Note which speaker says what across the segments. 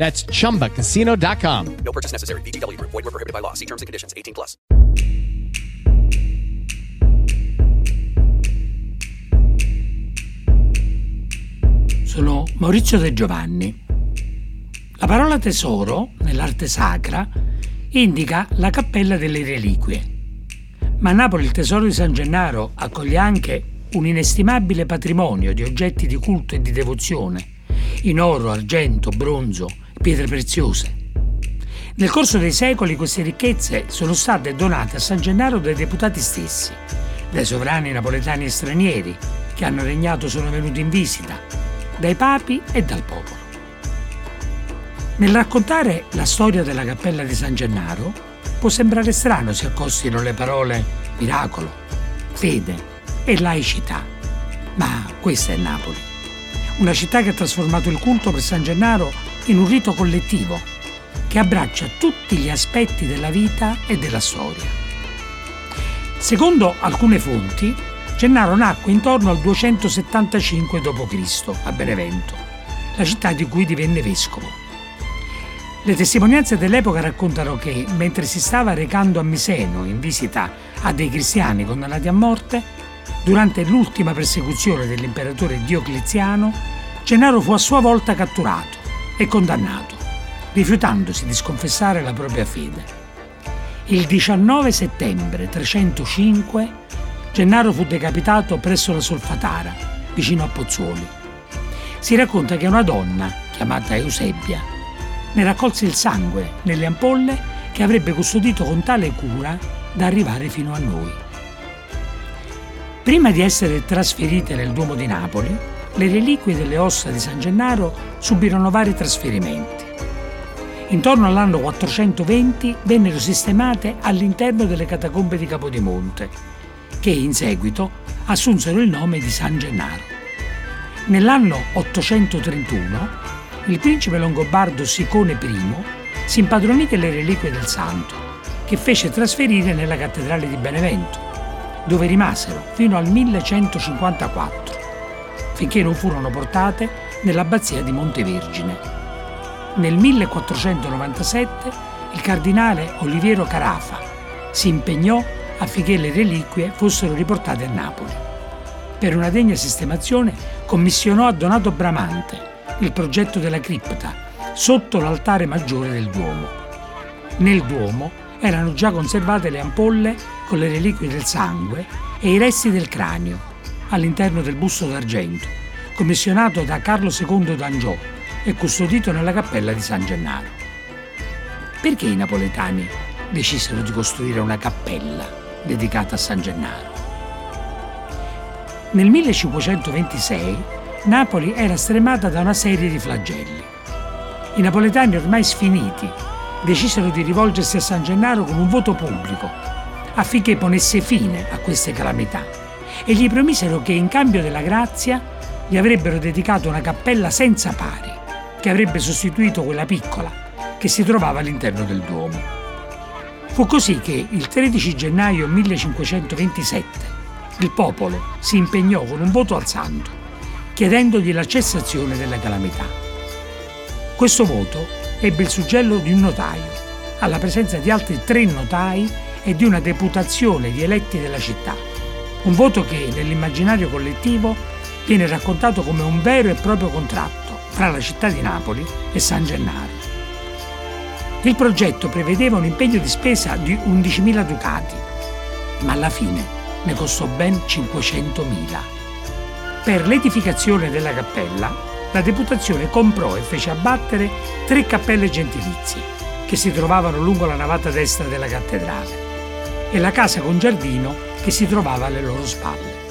Speaker 1: That's chumbacasino.com.
Speaker 2: No purchase necessary. VGW Group. Void were prohibited by law. See terms and conditions. 18 plus.
Speaker 3: Sono Maurizio De Giovanni. La parola tesoro, nell'arte sacra, indica la cappella delle reliquie. Ma a Napoli il tesoro di San Gennaro accoglie anche un inestimabile patrimonio di oggetti di culto e di devozione, in oro, argento, bronzo, pietre preziose. Nel corso dei secoli queste ricchezze sono state donate a San Gennaro dai deputati stessi, dai sovrani napoletani e stranieri che hanno regnato sono venuti in visita, dai papi e dal popolo. Nel raccontare la storia della cappella di San Gennaro può sembrare strano si accostino le parole miracolo, fede e laicità, ma questa è Napoli, una città che ha trasformato il culto per San Gennaro in un rito collettivo che abbraccia tutti gli aspetti della vita e della storia. Secondo alcune fonti, Gennaro nacque intorno al 275 d.C. a Benevento, la città di cui divenne vescovo. Le testimonianze dell'epoca raccontano che, mentre si stava recando a Miseno in visita a dei cristiani condannati a morte, durante l'ultima persecuzione dell'imperatore Diocleziano, Gennaro fu a sua volta catturato e condannato, rifiutandosi di sconfessare la propria fede. Il 19 settembre 305 Gennaro fu decapitato presso la Solfatara, vicino a Pozzuoli. Si racconta che una donna, chiamata Eusebia, ne raccolse il sangue nelle ampolle che avrebbe custodito con tale cura da arrivare fino a noi. Prima di essere trasferite nel Duomo di Napoli, le reliquie delle ossa di San Gennaro subirono vari trasferimenti. Intorno all'anno 420 vennero sistemate all'interno delle catacombe di Capodimonte, che in seguito assunsero il nome di San Gennaro. Nell'anno 831 il principe longobardo Sicone I si impadronì delle reliquie del santo, che fece trasferire nella cattedrale di Benevento, dove rimasero fino al 1154 finché non furono portate nell'abbazia di Montevergine. Nel 1497 il cardinale Oliviero Carafa si impegnò affinché le reliquie fossero riportate a Napoli. Per una degna sistemazione commissionò a Donato Bramante il progetto della cripta sotto l'altare maggiore del Duomo. Nel Duomo erano già conservate le ampolle con le reliquie del sangue e i resti del cranio all'interno del busto d'argento, commissionato da Carlo II d'Angiò e custodito nella cappella di San Gennaro. Perché i napoletani decisero di costruire una cappella dedicata a San Gennaro? Nel 1526 Napoli era stremata da una serie di flagelli. I napoletani ormai sfiniti decisero di rivolgersi a San Gennaro con un voto pubblico affinché ponesse fine a queste calamità e gli promisero che in cambio della grazia gli avrebbero dedicato una cappella senza pari che avrebbe sostituito quella piccola che si trovava all'interno del Duomo. Fu così che il 13 gennaio 1527 il popolo si impegnò con un voto al santo, chiedendogli la cessazione della calamità. Questo voto ebbe il suggello di un notaio, alla presenza di altri tre notai e di una deputazione di eletti della città. Un voto che nell'immaginario collettivo viene raccontato come un vero e proprio contratto fra la città di Napoli e San Gennaro. Il progetto prevedeva un impegno di spesa di 11.000 ducati, ma alla fine ne costò ben 500.000. Per l'edificazione della cappella, la deputazione comprò e fece abbattere tre cappelle gentilizie che si trovavano lungo la navata destra della cattedrale e la casa con giardino che si trovava alle loro spalle.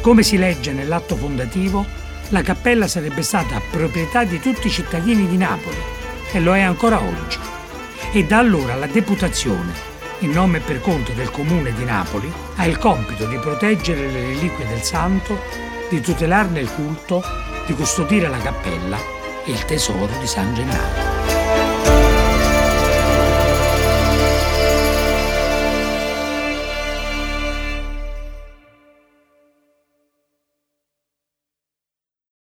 Speaker 3: Come si legge nell'atto fondativo, la cappella sarebbe stata proprietà di tutti i cittadini di Napoli e lo è ancora oggi. E da allora la Deputazione, in nome e per conto del Comune di Napoli, ha il compito di proteggere le reliquie del santo, di tutelarne il culto, di custodire la cappella e il tesoro di San Gennaro.